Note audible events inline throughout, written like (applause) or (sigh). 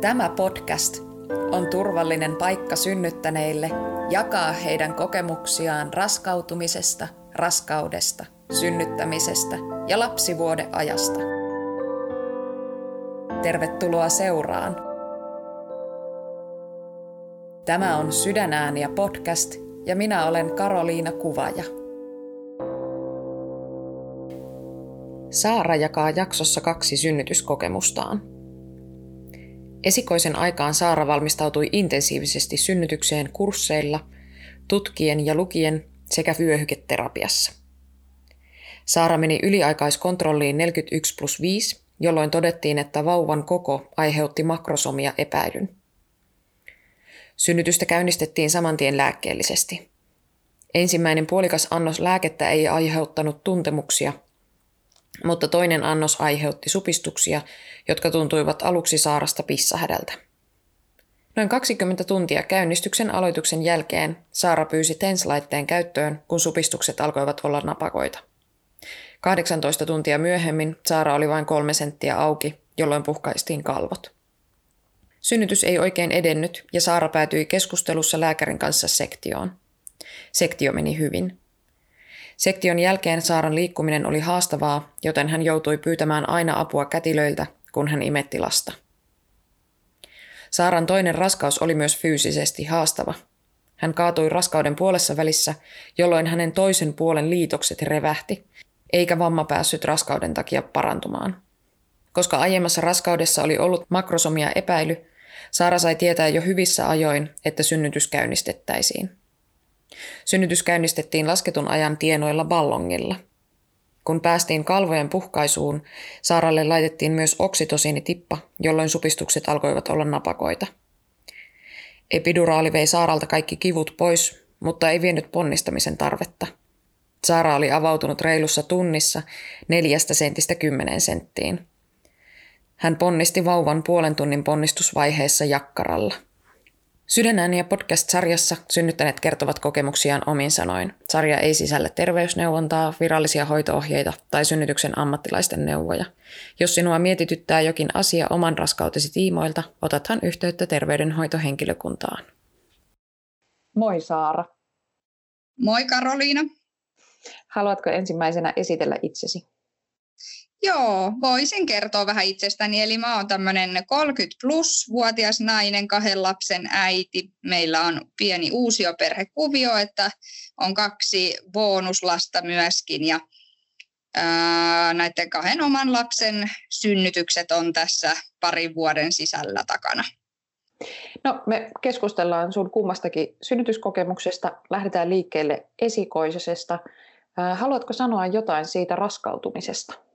Tämä podcast on turvallinen paikka synnyttäneille jakaa heidän kokemuksiaan raskautumisesta, raskaudesta, synnyttämisestä ja lapsivuodeajasta. Tervetuloa seuraan. Tämä on Sydänääniä podcast ja minä olen Karoliina Kuvaja. Saara jakaa jaksossa kaksi synnytyskokemustaan. Esikoisen aikaan Saara valmistautui intensiivisesti synnytykseen kursseilla, tutkien ja lukien sekä vyöhyketerapiassa. Saara meni yliaikaiskontrolliin 41 plus 5, jolloin todettiin, että vauvan koko aiheutti makrosomia epäilyn. Synnytystä käynnistettiin samantien lääkkeellisesti. Ensimmäinen puolikas annos lääkettä ei aiheuttanut tuntemuksia – mutta toinen annos aiheutti supistuksia, jotka tuntuivat aluksi saarasta pissahädältä. Noin 20 tuntia käynnistyksen aloituksen jälkeen Saara pyysi TENS-laitteen käyttöön, kun supistukset alkoivat olla napakoita. 18 tuntia myöhemmin Saara oli vain kolme senttiä auki, jolloin puhkaistiin kalvot. Synnytys ei oikein edennyt ja Saara päätyi keskustelussa lääkärin kanssa sektioon. Sektio meni hyvin. Sektion jälkeen Saaran liikkuminen oli haastavaa, joten hän joutui pyytämään aina apua kätilöiltä, kun hän imetti lasta. Saaran toinen raskaus oli myös fyysisesti haastava. Hän kaatui raskauden puolessa välissä, jolloin hänen toisen puolen liitokset revähti, eikä vamma päässyt raskauden takia parantumaan. Koska aiemmassa raskaudessa oli ollut makrosomia epäily, Saara sai tietää jo hyvissä ajoin, että synnytys käynnistettäisiin. Synnytys käynnistettiin lasketun ajan tienoilla ballongilla. Kun päästiin kalvojen puhkaisuun, Saaralle laitettiin myös oksitosiinitippa, jolloin supistukset alkoivat olla napakoita. Epiduraali vei Saaralta kaikki kivut pois, mutta ei vienyt ponnistamisen tarvetta. Saara oli avautunut reilussa tunnissa neljästä sentistä kymmeneen senttiin. Hän ponnisti vauvan puolen tunnin ponnistusvaiheessa jakkaralla – Sydänääniä podcast-sarjassa synnyttäneet kertovat kokemuksiaan omin sanoin. Sarja ei sisällä terveysneuvontaa, virallisia hoitoohjeita tai synnytyksen ammattilaisten neuvoja. Jos sinua mietityttää jokin asia oman raskautesi tiimoilta, otathan yhteyttä terveydenhoitohenkilökuntaan. Moi Saara. Moi Karoliina. Haluatko ensimmäisenä esitellä itsesi? Joo, voisin kertoa vähän itsestäni. Eli mä oon tämmöinen 30 plus vuotias nainen, kahden lapsen äiti. Meillä on pieni uusioperhekuvio, että on kaksi bonuslasta myöskin ja näiden kahden oman lapsen synnytykset on tässä parin vuoden sisällä takana. No, me keskustellaan sun kummastakin synnytyskokemuksesta. Lähdetään liikkeelle esikoisesta. Haluatko sanoa jotain siitä raskautumisesta?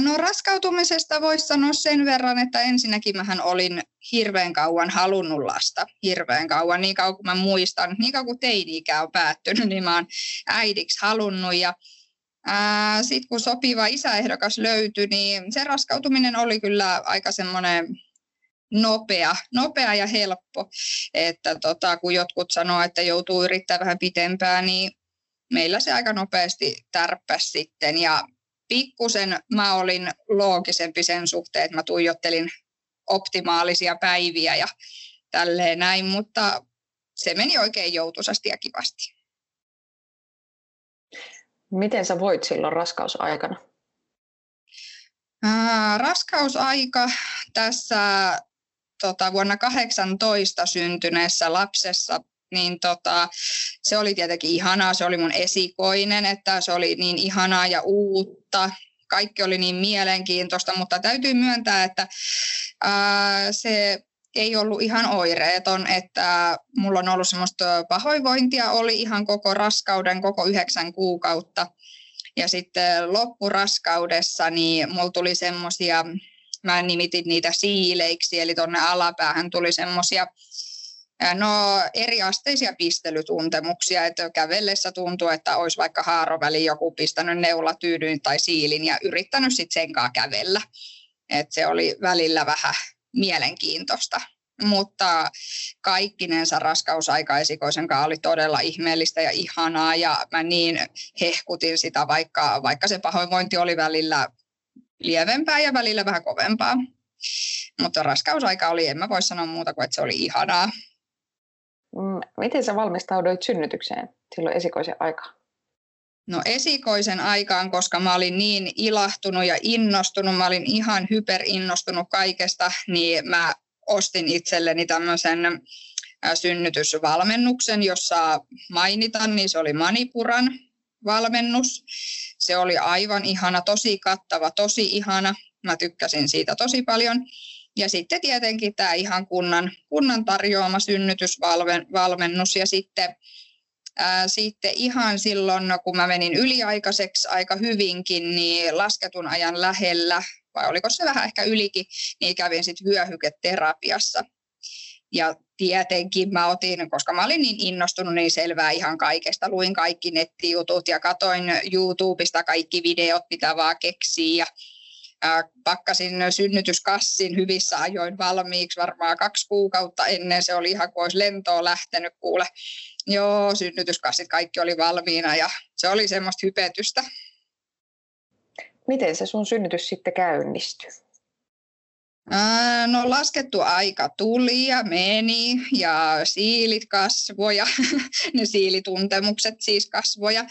No raskautumisesta voisi sanoa sen verran, että ensinnäkin mähän olin hirveän kauan halunnut lasta, hirveän kauan, niin kauan kuin mä muistan, niin kauan kuin teini-ikä on päättynyt, niin mä oon äidiksi halunnut. Ja sitten kun sopiva isäehdokas löytyi, niin se raskautuminen oli kyllä aika semmoinen nopea, nopea ja helppo, että tota, kun jotkut sanoo, että joutuu yrittämään vähän pitempään, niin meillä se aika nopeasti tärppäsi sitten. Ja pikkusen mä olin loogisempi sen suhteen, että mä tuijottelin optimaalisia päiviä ja tälleen näin, mutta se meni oikein joutuisasti ja kivasti. Miten sä voit silloin raskausaikana? Ää, raskausaika tässä tota, vuonna 18 syntyneessä lapsessa niin tota, se oli tietenkin ihanaa, se oli mun esikoinen, että se oli niin ihanaa ja uutta, kaikki oli niin mielenkiintoista, mutta täytyy myöntää, että ää, se ei ollut ihan oireeton, että mulla on ollut semmoista pahoinvointia, oli ihan koko raskauden, koko yhdeksän kuukautta. Ja sitten loppuraskaudessa, niin mulla tuli semmoisia, mä nimitin niitä siileiksi, eli tuonne alapäähän tuli semmoisia No eriasteisia pistelytuntemuksia, että kävellessä tuntuu, että olisi vaikka haaroväli joku pistänyt neulatyydyn tai siilin ja yrittänyt sitten sen kanssa kävellä. Et se oli välillä vähän mielenkiintoista. Mutta kaikkinensa raskausaika esikoisen kanssa oli todella ihmeellistä ja ihanaa ja mä niin hehkutin sitä, vaikka, vaikka se pahoinvointi oli välillä lievempää ja välillä vähän kovempaa. Mutta raskausaika oli, en mä voi sanoa muuta kuin, että se oli ihanaa. Mm, miten sä valmistauduit synnytykseen silloin esikoisen aikaan? No esikoisen aikaan, koska mä olin niin ilahtunut ja innostunut, mä olin ihan hyperinnostunut kaikesta, niin mä ostin itselleni tämmöisen synnytysvalmennuksen, jossa mainitan, niin se oli Manipuran valmennus. Se oli aivan ihana, tosi kattava, tosi ihana. Mä tykkäsin siitä tosi paljon. Ja sitten tietenkin tämä ihan kunnan, kunnan tarjoama synnytysvalmennus ja sitten Ää, sitten ihan silloin, kun mä menin yliaikaiseksi aika hyvinkin, niin lasketun ajan lähellä, vai oliko se vähän ehkä ylikin, niin kävin sitten vyöhyketerapiassa. Ja tietenkin mä otin, koska mä olin niin innostunut, niin selvää ihan kaikesta. Luin kaikki nettijutut ja katoin YouTubesta kaikki videot, mitä vaan keksii. Ja pakkasin synnytyskassin hyvissä ajoin valmiiksi varmaan kaksi kuukautta ennen. Se oli ihan kuin olisi lentoon lähtenyt kuule. Joo, synnytyskassit kaikki oli valmiina ja se oli semmoista hypetystä. Miten se sun synnytys sitten käynnistyi? No laskettu aika tuli ja meni ja siilit kasvoja, (laughs) ne siilituntemukset siis kasvoja.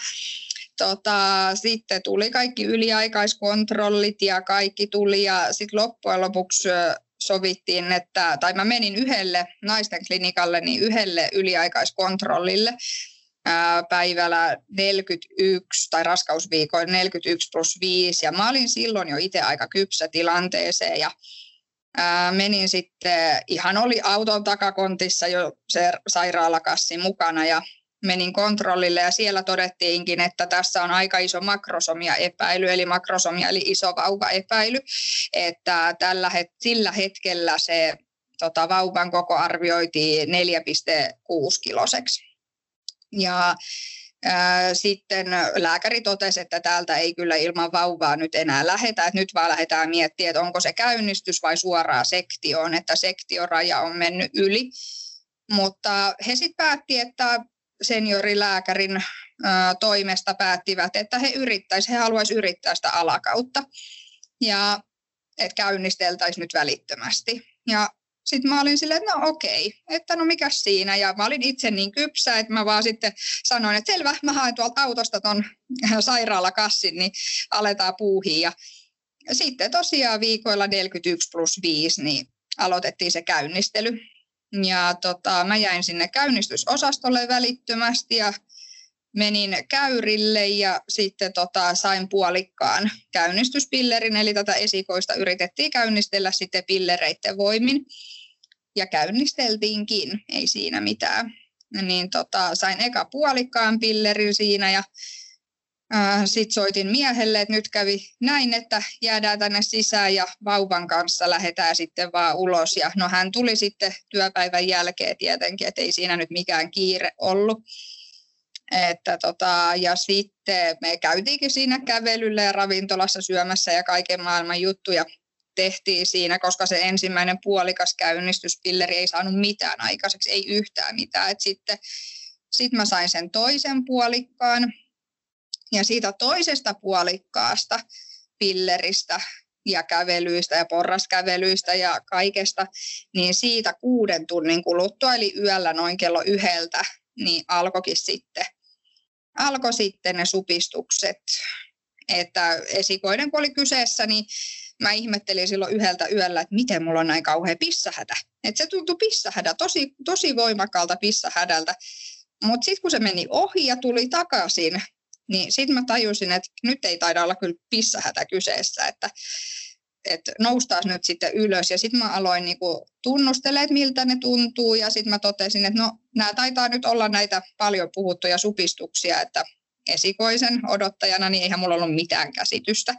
Tota, sitten tuli kaikki yliaikaiskontrollit ja kaikki tuli ja sitten loppujen lopuksi sovittiin, että, tai mä menin yhdelle naisten klinikalle, niin yhdelle yliaikaiskontrollille päivällä 41 tai raskausviikoin 41 plus 5 ja mä olin silloin jo itse aika kypsä tilanteeseen ja menin sitten, ihan oli auton takakontissa jo se sairaalakassi mukana ja menin kontrollille ja siellä todettiinkin, että tässä on aika iso makrosomia epäily, eli makrosomia eli iso vauva epäily, että tällä het- sillä hetkellä se tota, vauvan koko arvioitiin 4,6 kiloseksi. Ja sitten lääkäri totesi, että täältä ei kyllä ilman vauvaa nyt enää lähetä, että nyt vaan lähdetään miettimään, että onko se käynnistys vai suoraa sektioon, että sektioraja on mennyt yli. Mutta he sitten päätti, että seniorilääkärin toimesta päättivät, että he yrittäisivät, he haluaisivat yrittää sitä alakautta ja että käynnisteltäisiin nyt välittömästi. Ja sitten mä olin silleen, että no okei, että no mikä siinä. Ja mä olin itse niin kypsä, että mä vaan sitten sanoin, että selvä, mä haen tuolta autosta ton (laughs) sairaalakassin, niin aletaan puuhia. Ja sitten tosiaan viikoilla 41 plus 5, niin aloitettiin se käynnistely. Ja tota, mä jäin sinne käynnistysosastolle välittömästi ja menin käyrille ja sitten tota, sain puolikkaan käynnistyspillerin, eli tätä esikoista yritettiin käynnistellä sitten pillereiden voimin. Ja käynnisteltiinkin, ei siinä mitään. Niin tota, sain eka puolikkaan pillerin siinä ja sitten soitin miehelle, että nyt kävi näin, että jäädään tänne sisään ja vauvan kanssa lähdetään sitten vaan ulos. Ja no hän tuli sitten työpäivän jälkeen tietenkin, että ei siinä nyt mikään kiire ollut. Että tota, ja sitten me käytiinkin siinä kävelyllä ja ravintolassa syömässä ja kaiken maailman juttuja tehtiin siinä, koska se ensimmäinen puolikas käynnistyspilleri ei saanut mitään aikaiseksi, ei yhtään mitään. Et sitten sit mä sain sen toisen puolikkaan, ja siitä toisesta puolikkaasta pilleristä ja kävelyistä ja porraskävelyistä ja kaikesta, niin siitä kuuden tunnin kuluttua, eli yöllä noin kello yhdeltä, niin alkoikin sitten, alkoi sitten ne supistukset. Että esikoinen kun oli kyseessä, niin mä ihmettelin silloin yhdeltä yöllä, että miten mulla on näin kauhea pissahätä. Että se tuntui pissahädä, tosi, tosi voimakkaalta pissahädältä. Mutta sitten kun se meni ohi ja tuli takaisin, niin sitten mä tajusin, että nyt ei taida olla kyllä pissahätä kyseessä, että, että noustaas nyt sitten ylös. Ja sitten mä aloin niinku tunnustelemaan, että miltä ne tuntuu. Ja sitten mä totesin, että no nämä taitaa nyt olla näitä paljon puhuttuja supistuksia, että esikoisen odottajana, niin eihän mulla ollut mitään käsitystä.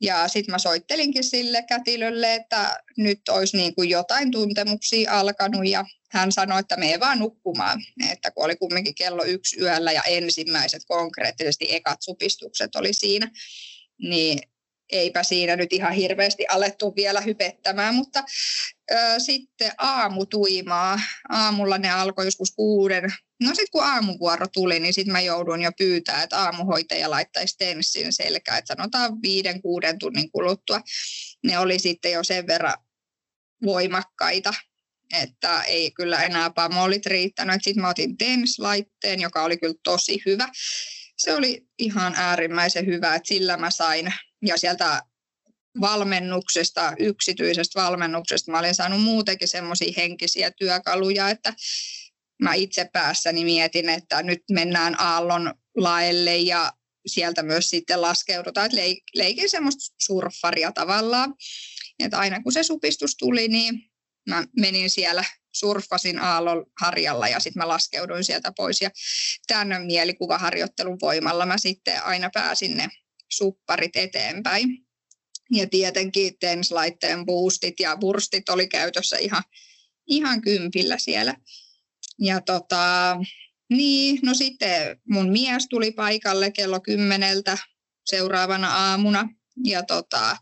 Ja sitten mä soittelinkin sille kätilölle, että nyt olisi niin kuin jotain tuntemuksia alkanut ja hän sanoi, että me vaan nukkumaan, että kun oli kumminkin kello yksi yöllä ja ensimmäiset konkreettisesti ekat supistukset oli siinä, niin eipä siinä nyt ihan hirveästi alettu vielä hypettämään, mutta ö, sitten aamutuimaa, aamulla ne alkoi joskus kuuden, no sitten kun aamuvuoro tuli, niin sitten mä joudun jo pyytää, että aamuhoitaja laittaisi tenssin selkään, että sanotaan viiden, kuuden tunnin kuluttua, ne oli sitten jo sen verran voimakkaita, että ei kyllä enää pamolit riittänyt. Sitten mä otin TENS-laitteen, joka oli kyllä tosi hyvä. Se oli ihan äärimmäisen hyvä, että sillä mä sain. Ja sieltä valmennuksesta, yksityisestä valmennuksesta, mä olin saanut muutenkin semmoisia henkisiä työkaluja, että mä itse päässäni mietin, että nyt mennään aallon laelle ja sieltä myös sitten laskeudutaan, että leikin semmoista surffaria tavallaan. Että aina kun se supistus tuli, niin mä menin siellä, surffasin aallon harjalla ja sitten mä laskeuduin sieltä pois. Ja tämän mielikuvaharjoittelun voimalla mä sitten aina pääsin ne supparit eteenpäin. Ja tietenkin TENS-laitteen boostit ja burstit oli käytössä ihan, ihan kympillä siellä. Ja tota, niin, no sitten mun mies tuli paikalle kello kymmeneltä seuraavana aamuna. Ja tota,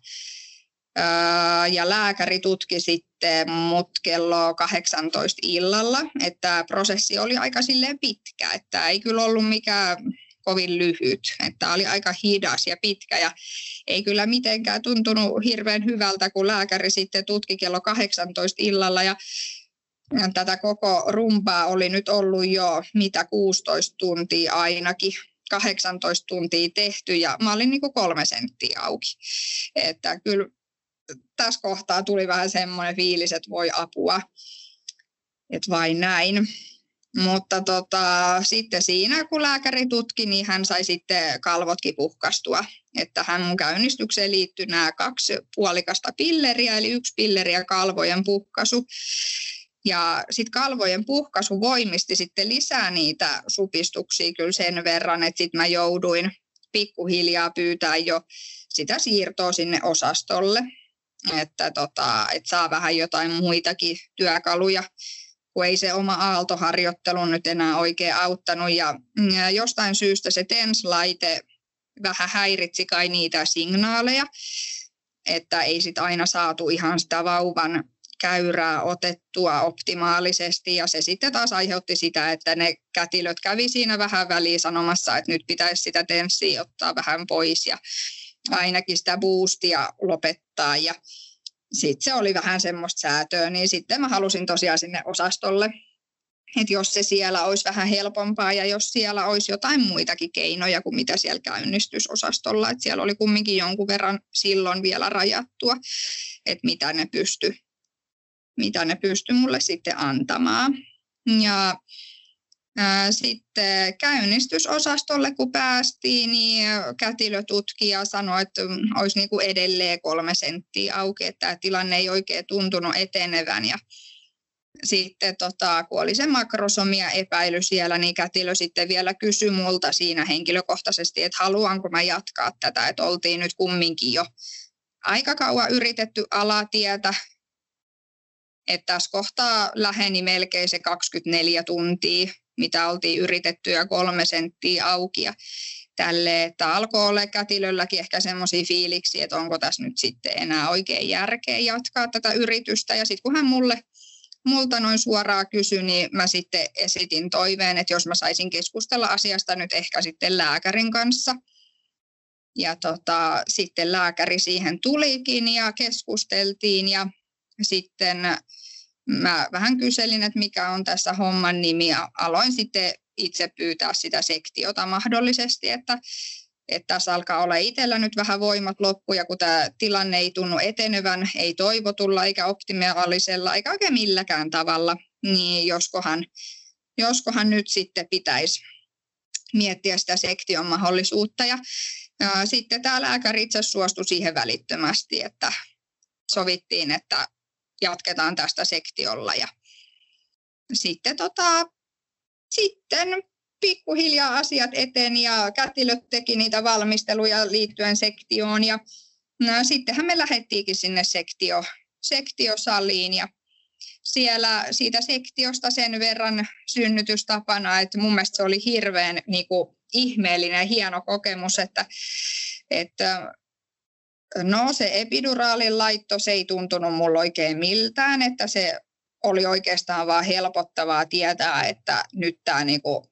ja lääkäri tutki sitten mut kello 18 illalla, että prosessi oli aika silleen pitkä, että ei kyllä ollut mikään kovin lyhyt, että oli aika hidas ja pitkä ja ei kyllä mitenkään tuntunut hirveän hyvältä, kun lääkäri sitten tutki kello 18 illalla. Ja tätä koko rumpaa oli nyt ollut jo mitä 16 tuntia ainakin. 18 tuntia tehty ja mä olin niin kuin kolme senttiä auki. Että kyllä tässä kohtaa tuli vähän semmoinen fiilis, että voi apua, että vain näin. Mutta tota, sitten siinä, kun lääkäri tutki, niin hän sai sitten kalvotkin puhkastua. Että hän mun käynnistykseen liittyi nämä kaksi puolikasta pilleriä, eli yksi pilleri ja kalvojen puhkasu. Ja sitten kalvojen puhkaisu voimisti sitten lisää niitä supistuksia kyllä sen verran, että sitten mä jouduin pikkuhiljaa pyytää jo sitä siirtoa sinne osastolle että, tota, että saa vähän jotain muitakin työkaluja, kun ei se oma aaltoharjoittelu nyt enää oikein auttanut. Ja, ja jostain syystä se TENS-laite vähän häiritsi kai niitä signaaleja, että ei sit aina saatu ihan sitä vauvan käyrää otettua optimaalisesti ja se sitten taas aiheutti sitä, että ne kätilöt kävi siinä vähän väliin sanomassa, että nyt pitäisi sitä tenssiä ottaa vähän pois ja ainakin sitä boostia lopettaa ja sitten se oli vähän semmoista säätöä, niin sitten mä halusin tosiaan sinne osastolle, että jos se siellä olisi vähän helpompaa ja jos siellä olisi jotain muitakin keinoja kuin mitä siellä käynnistysosastolla, että siellä oli kumminkin jonkun verran silloin vielä rajattua, että mitä ne pysty, mitä ne pysty mulle sitten antamaan. Ja sitten käynnistysosastolle kun päästiin, niin kätilötutkija sanoi, että olisi niin kuin edelleen kolme senttiä auki, että tämä tilanne ei oikein tuntunut etenevän. Ja sitten tota, kun oli se makrosomia epäily siellä, niin kätilö sitten vielä kysyi multa siinä henkilökohtaisesti, että haluanko mä jatkaa tätä, että oltiin nyt kumminkin jo aika kauan yritetty alatietä, että tässä kohtaa läheni melkein se 24 tuntia mitä oltiin yritetty ja kolme senttiä auki. Ja tälle, että alkoi olla kätilölläkin ehkä semmoisia fiiliksi, että onko tässä nyt sitten enää oikein järkeä jatkaa tätä yritystä. Ja sitten kun hän mulle multa noin suoraan kysyi, niin mä sitten esitin toiveen, että jos mä saisin keskustella asiasta nyt ehkä sitten lääkärin kanssa. Ja tota, sitten lääkäri siihen tulikin ja keskusteltiin ja sitten mä vähän kyselin, että mikä on tässä homman nimi ja aloin sitten itse pyytää sitä sektiota mahdollisesti, että, että tässä alkaa olla itsellä nyt vähän voimat loppu ja kun tämä tilanne ei tunnu etenevän, ei toivotulla eikä optimaalisella eikä oikein milläkään tavalla, niin joskohan, joskohan nyt sitten pitäisi miettiä sitä sektion mahdollisuutta. Ja, ja sitten tämä lääkäri itse suostui siihen välittömästi, että sovittiin, että jatketaan tästä sektiolla. Ja sitten, tota, sitten pikkuhiljaa asiat eteni ja kätilöt teki niitä valmisteluja liittyen sektioon ja no, sittenhän me lähdettiinkin sinne sektio, sektiosaliin ja siellä siitä sektiosta sen verran synnytystapana, että mun mielestä se oli hirveän niin kuin, ihmeellinen ja hieno kokemus, että, että No se epiduraalin laitto, se ei tuntunut mulla oikein miltään, että se oli oikeastaan vaan helpottavaa tietää, että nyt tämä niinku,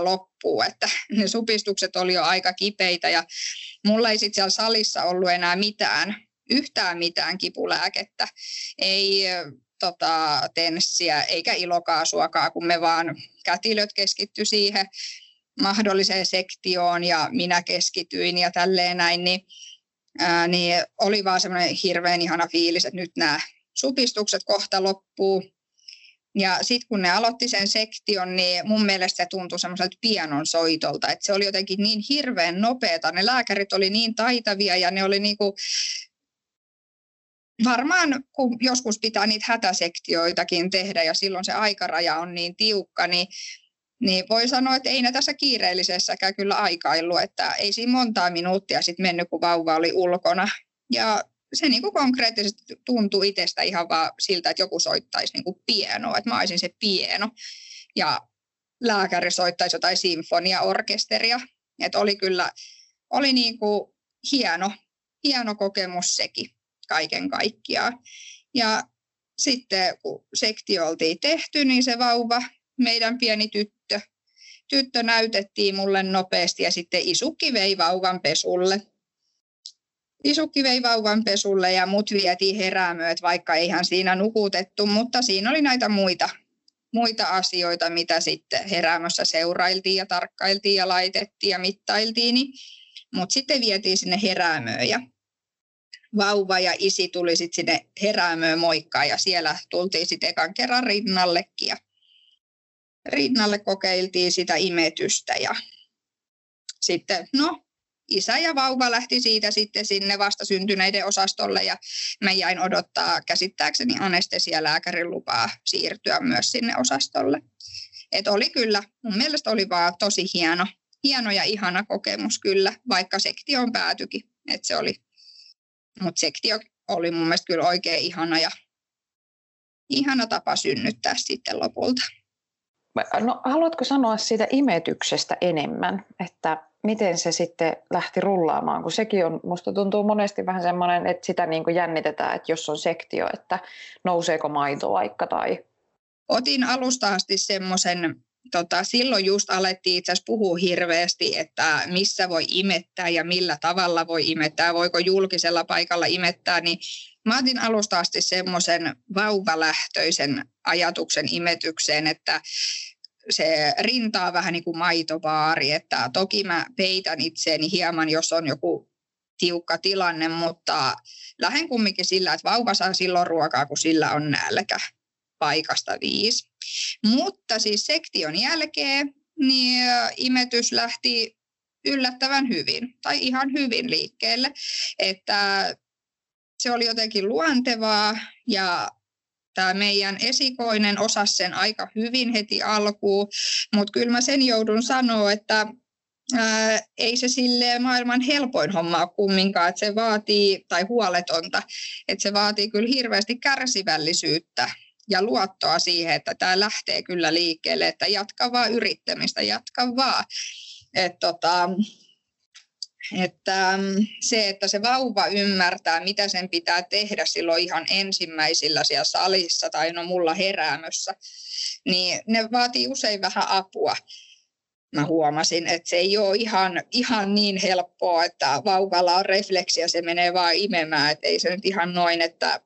loppuu, että (laughs) ne supistukset oli jo aika kipeitä ja mulla ei sitten siellä salissa ollut enää mitään yhtään mitään kipulääkettä, ei tota, tenssiä eikä ilokaasuakaan, kun me vaan kätilöt keskitty siihen mahdolliseen sektioon ja minä keskityin ja tälleen näin, niin, ää, niin oli vaan semmoinen hirveän ihana fiilis, että nyt nämä supistukset kohta loppuu. Ja sitten kun ne aloitti sen sektion, niin mun mielestä se tuntui semmoiselta pianon soitolta, että se oli jotenkin niin hirveän nopeata. Ne lääkärit oli niin taitavia ja ne oli niinku, varmaan kun joskus pitää niitä hätäsektioitakin tehdä ja silloin se aikaraja on niin tiukka, niin niin voi sanoa, että ei tässä kiireellisessäkään kyllä aikailu, että ei siinä montaa minuuttia sitten mennyt, kun vauva oli ulkona. Ja se niin kuin konkreettisesti tuntui itsestä ihan vaan siltä, että joku soittaisi niin kuin pienoa, että mä olisin se pieno. Ja lääkäri soittaisi jotain sinfoniaorkesteria. Että oli kyllä, oli niin kuin hieno, hieno kokemus sekin kaiken kaikkiaan. Ja sitten kun sektio oltiin tehty, niin se vauva, meidän pieni tyttö, tyttö näytettiin mulle nopeasti ja sitten isukki vei vauvan pesulle isukki vei vauvan pesulle ja mut vietiin heräämööt, vaikka eihän siinä nukutettu, mutta siinä oli näitä muita, muita asioita, mitä sitten heräämössä seurailtiin ja tarkkailtiin ja laitettiin ja mittailtiin. Niin, mutta sitten vietiin sinne heräämöön ja vauva ja isi tuli sitten sinne heräämöön moikkaan ja siellä tultiin sitten ekan kerran rinnallekin rinnalle kokeiltiin sitä imetystä ja sitten no isä ja vauva lähti siitä sitten sinne vastasyntyneiden osastolle ja mä jäin odottaa käsittääkseni anestesialääkärin lupaa siirtyä myös sinne osastolle. Et oli kyllä, mun mielestä oli vaan tosi hieno, hieno ja ihana kokemus kyllä, vaikka sektioon päätyikin. Et se oli, mutta sektio oli mun mielestä kyllä oikein ihana ja ihana tapa synnyttää sitten lopulta. No, haluatko sanoa siitä imetyksestä enemmän, että miten se sitten lähti rullaamaan, kun sekin on, musta tuntuu monesti vähän semmoinen, että sitä niin kuin jännitetään, että jos on sektio, että nouseeko maito vaikka tai... Otin alusta asti semmoisen, tota, silloin just alettiin itse asiassa puhua hirveästi, että missä voi imettää ja millä tavalla voi imettää, voiko julkisella paikalla imettää, niin mä otin alusta asti semmoisen vauvalähtöisen ajatuksen imetykseen, että se rintaa vähän niin kuin maitovaari, että toki mä peitän itseäni hieman, jos on joku tiukka tilanne, mutta lähden kumminkin sillä, että vauva saa silloin ruokaa, kun sillä on nälkä paikasta viisi. Mutta siis sektion jälkeen niin imetys lähti yllättävän hyvin, tai ihan hyvin liikkeelle, että se oli jotenkin luontevaa ja tämä meidän esikoinen osasi sen aika hyvin heti alkuun, mutta kyllä mä sen joudun sanoa, että ää, ei se sille maailman helpoin homma ole kumminkaan, että se vaatii, tai huoletonta, että se vaatii kyllä hirveästi kärsivällisyyttä ja luottoa siihen, että tämä lähtee kyllä liikkeelle, että jatka vaan yrittämistä, jatka vaan. Et tota, että mm, se, että se vauva ymmärtää, mitä sen pitää tehdä silloin ihan ensimmäisillä siellä salissa tai no mulla heräämössä, niin ne vaatii usein vähän apua. Mä huomasin, että se ei ole ihan, ihan niin helppoa, että vauvalla on refleksi ja se menee vaan imemään, että ei se nyt ihan noin, että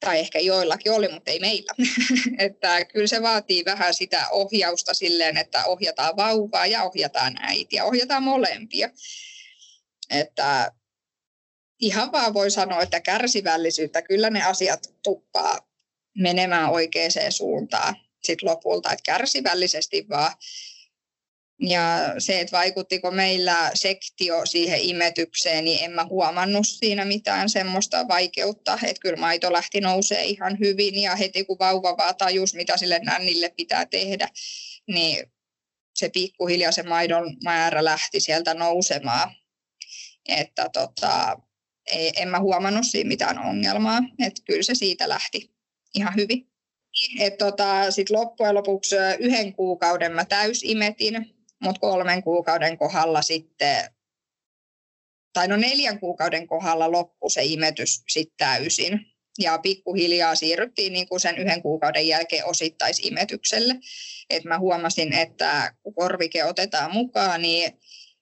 tai ehkä joillakin oli, mutta ei meillä. (laughs) että kyllä se vaatii vähän sitä ohjausta silleen, että ohjataan vauvaa ja ohjataan äitiä, ohjataan molempia. Että ihan vaan voi sanoa, että kärsivällisyyttä, kyllä ne asiat tuppaa menemään oikeaan suuntaan sitten lopulta, että kärsivällisesti vaan. Ja se, että vaikuttiko meillä sektio siihen imetykseen, niin en mä huomannut siinä mitään semmoista vaikeutta. Että kyllä maito lähti nousee ihan hyvin ja heti kun vauva vaan tajus, mitä sille nännille pitää tehdä, niin se pikkuhiljaa se maidon määrä lähti sieltä nousemaan että tota, ei, en mä huomannut siinä mitään ongelmaa, että kyllä se siitä lähti ihan hyvin. Et tota, sit loppujen lopuksi yhden kuukauden mä täysimetin, mutta kolmen kuukauden kohdalla sitten, tai no neljän kuukauden kohdalla loppu se imetys sitten täysin. Ja pikkuhiljaa siirryttiin niin kuin sen yhden kuukauden jälkeen osittaisimetykselle. Et mä huomasin, että kun korvike otetaan mukaan, niin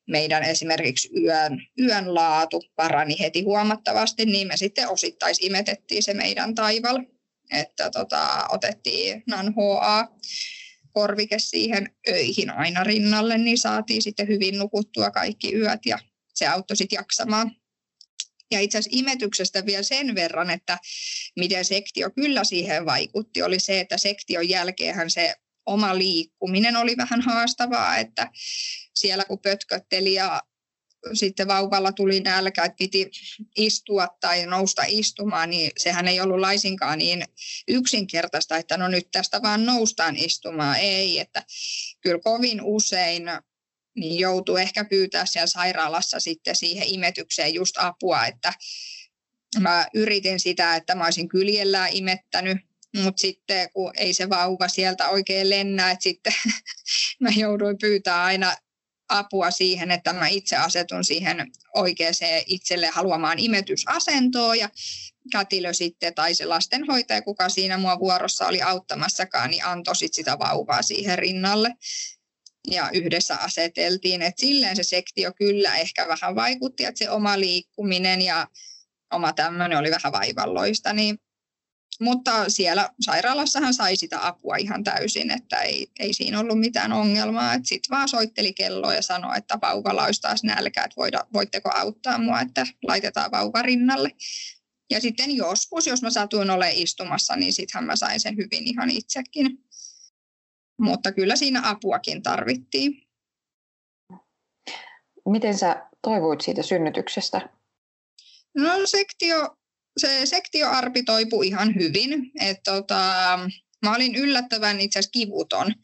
meidän esimerkiksi yön, yön laatu parani heti huomattavasti, niin me sitten osittais imetettiin se meidän taival, että tota, otettiin non-HA korvike siihen öihin aina rinnalle, niin saatiin sitten hyvin nukuttua kaikki yöt ja se auttoi sitten jaksamaan. Ja itse asiassa imetyksestä vielä sen verran, että miten sektio kyllä siihen vaikutti, oli se, että sektion jälkeenhän se oma liikkuminen oli vähän haastavaa, että siellä kun pötkötteli ja sitten vauvalla tuli nälkä, että piti istua tai nousta istumaan, niin sehän ei ollut laisinkaan niin yksinkertaista, että no nyt tästä vaan noustaan istumaan. Ei, että kyllä kovin usein niin joutuu ehkä pyytää siellä sairaalassa sitten siihen imetykseen just apua, että mä yritin sitä, että mä olisin kyljellään imettänyt, mutta sitten kun ei se vauva sieltä oikein lennä, että sitten (laughs) mä jouduin pyytää aina apua siihen, että mä itse asetun siihen oikeaan itselle haluamaan imetysasentoon ja kätilö sitten tai se lastenhoitaja, kuka siinä mua vuorossa oli auttamassakaan, niin antoi sit sitä vauvaa siihen rinnalle ja yhdessä aseteltiin. Et silleen se sektio kyllä ehkä vähän vaikutti, että se oma liikkuminen ja oma tämmöinen oli vähän vaivalloista, niin mutta siellä sairaalassahan sai sitä apua ihan täysin, että ei, ei siinä ollut mitään ongelmaa. Sitten vaan soitteli kelloa ja sanoi, että vauvalla olisi taas nälkä, että voida, voitteko auttaa mua, että laitetaan vauva rinnalle. Ja sitten joskus, jos mä satuin olemaan istumassa, niin sittenhän mä sain sen hyvin ihan itsekin. Mutta kyllä siinä apuakin tarvittiin. Miten sä toivoit siitä synnytyksestä? No sektio se sektioarpi toipui ihan hyvin. Et tota, mä olin yllättävän itse asiassa kivuton.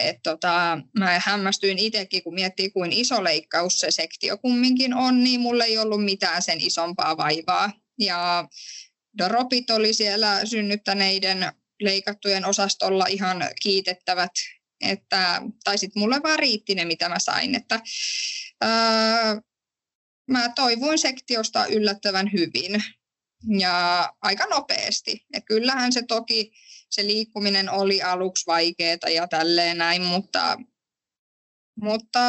Et tota, mä hämmästyin itsekin, kun miettii, kuin iso leikkaus se sektio kumminkin on, niin mulla ei ollut mitään sen isompaa vaivaa. Ja Doropit oli siellä synnyttäneiden leikattujen osastolla ihan kiitettävät, että, tai sitten mulle vaan riitti ne, mitä mä sain. Että, ää, mä toivoin sektiosta yllättävän hyvin ja aika nopeasti. Ja kyllähän se toki, se liikkuminen oli aluksi vaikeaa ja tälleen näin, mutta, mutta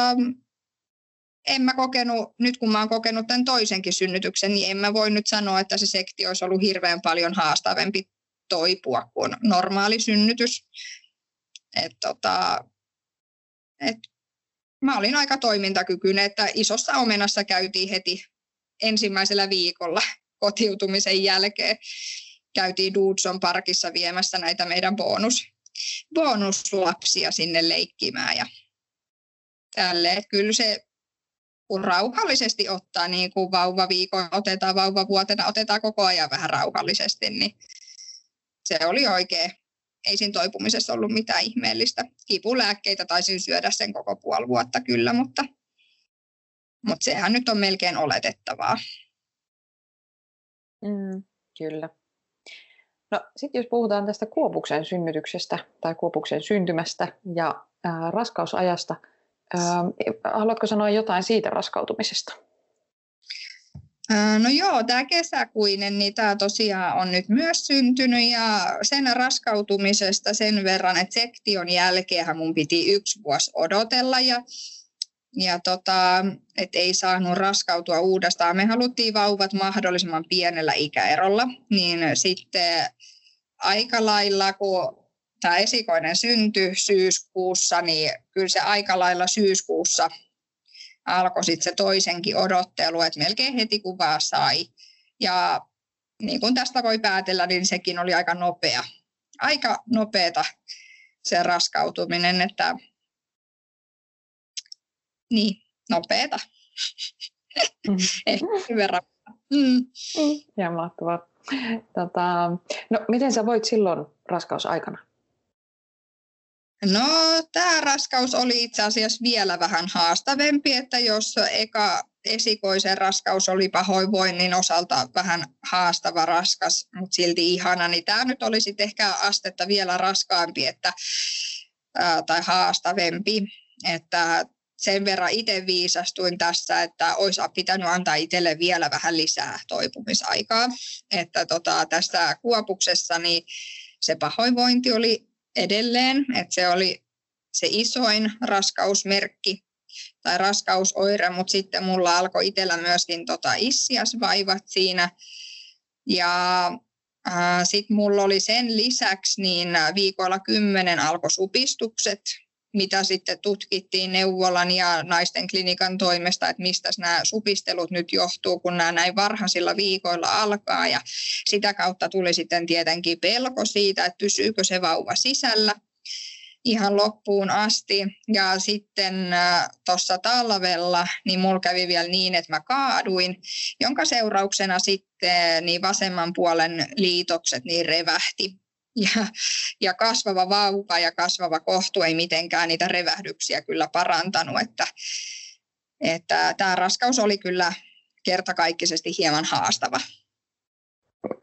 en mä kokenut, nyt kun mä oon kokenut tämän toisenkin synnytyksen, niin en mä voi nyt sanoa, että se sekti olisi ollut hirveän paljon haastavampi toipua kuin normaali synnytys. Et tota, et mä olin aika toimintakykyinen, että isossa omenassa käytiin heti ensimmäisellä viikolla kotiutumisen jälkeen käytiin Dudson parkissa viemässä näitä meidän bonus, bonuslapsia sinne leikkimään ja tälle. Kyllä se kun rauhallisesti ottaa, niin kuin vauvaviikon otetaan, vauvavuotena otetaan koko ajan vähän rauhallisesti, niin se oli oikein. Ei siinä toipumisessa ollut mitään ihmeellistä. Kipulääkkeitä taisin syödä sen koko puoli vuotta kyllä, mutta, mutta sehän nyt on melkein oletettavaa. Mm, kyllä. No sitten jos puhutaan tästä Kuopuksen synnytyksestä tai Kuopuksen syntymästä ja ää, raskausajasta, ää, haluatko sanoa jotain siitä raskautumisesta? No joo, tämä kesäkuinen, niin tämä tosiaan on nyt myös syntynyt ja sen raskautumisesta sen verran, että sektion jälkeen mun piti yksi vuosi odotella ja ja tota, et ei saanut raskautua uudestaan. Me haluttiin vauvat mahdollisimman pienellä ikäerolla, niin sitten aika lailla, kun tämä esikoinen syntyi syyskuussa, niin kyllä se aika lailla syyskuussa alkoi sitten se toisenkin odottelu, että melkein heti kun vaan sai. Ja niin kuin tästä voi päätellä, niin sekin oli aika nopea. Aika nopeata se raskautuminen, että niin, nopeeta. Mm. Ehkä verran. Mm. Mm. Ja mahtavaa. Tota, no, miten sä voit silloin raskausaikana? No, tämä raskaus oli itse asiassa vielä vähän haastavempi, että jos eka esikoisen raskaus oli pahoinvoinnin osalta vähän haastava raskas, mutta silti ihana, niin tämä nyt olisi ehkä astetta vielä raskaampi että, ää, tai haastavempi. Että sen verran itse viisastuin tässä, että olisi pitänyt antaa itselle vielä vähän lisää toipumisaikaa. Että tota, tässä kuopuksessa niin se pahoinvointi oli edelleen, että se oli se isoin raskausmerkki tai raskausoire, mutta sitten mulla alkoi itsellä myöskin tota issiasvaivat siinä. Ja sitten mulla oli sen lisäksi niin viikoilla kymmenen alkoi supistukset, mitä sitten tutkittiin neuvolan ja naisten klinikan toimesta, että mistä nämä supistelut nyt johtuu, kun nämä näin varhaisilla viikoilla alkaa. Ja sitä kautta tuli sitten tietenkin pelko siitä, että pysyykö se vauva sisällä ihan loppuun asti. Ja sitten tuossa talvella, niin mulla kävi vielä niin, että mä kaaduin, jonka seurauksena sitten niin vasemman puolen liitokset niin revähti. Ja, ja kasvava vauva ja kasvava kohtu ei mitenkään niitä revähdyksiä kyllä parantanut, että, että tämä raskaus oli kyllä kertakaikkisesti hieman haastava.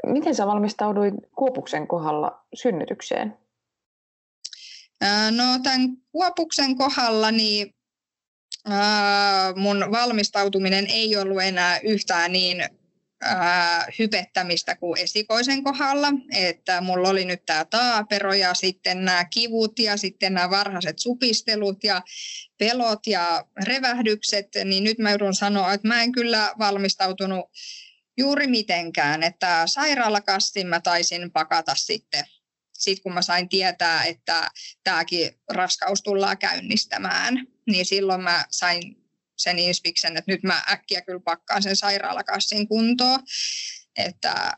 Miten sä valmistauduit Kuopuksen kohdalla synnytykseen? No tämän Kuopuksen kohdalla niin mun valmistautuminen ei ollut enää yhtään niin hypettämistä kuin esikoisen kohdalla, että mulla oli nyt tämä taapero ja sitten nämä kivut ja sitten nämä varhaiset supistelut ja pelot ja revähdykset, niin nyt mä joudun sanoa, että mä en kyllä valmistautunut juuri mitenkään, että sairaalakassin mä taisin pakata sitten sitten kun mä sain tietää, että tämäkin raskaus tullaan käynnistämään, niin silloin mä sain sen inspiksen, että nyt mä äkkiä kyllä pakkaan sen sairaalakassin kuntoon. Että,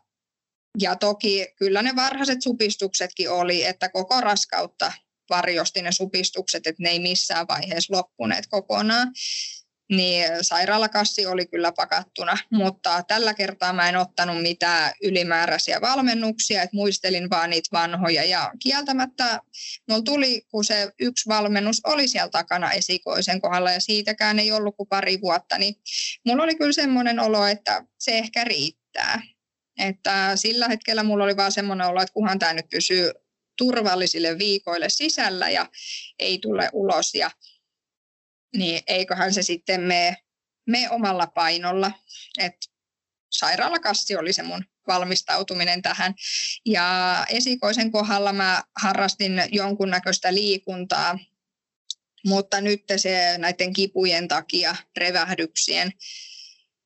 ja toki kyllä ne varhaiset supistuksetkin oli, että koko raskautta varjosti ne supistukset, että ne ei missään vaiheessa loppuneet kokonaan niin sairaalakassi oli kyllä pakattuna, mutta tällä kertaa mä en ottanut mitään ylimääräisiä valmennuksia, että muistelin vaan niitä vanhoja ja kieltämättä mulla tuli, kun se yksi valmennus oli siellä takana esikoisen kohdalla ja siitäkään ei ollut kuin pari vuotta, niin mulla oli kyllä semmoinen olo, että se ehkä riittää. Että sillä hetkellä mulla oli vaan semmoinen olo, että kunhan tämä nyt pysyy turvallisille viikoille sisällä ja ei tule ulos ja niin eiköhän se sitten mene, me omalla painolla. Et sairaalakassi oli se mun valmistautuminen tähän. Ja esikoisen kohdalla mä harrastin jonkunnäköistä liikuntaa, mutta nyt se näiden kipujen takia, revähdyksien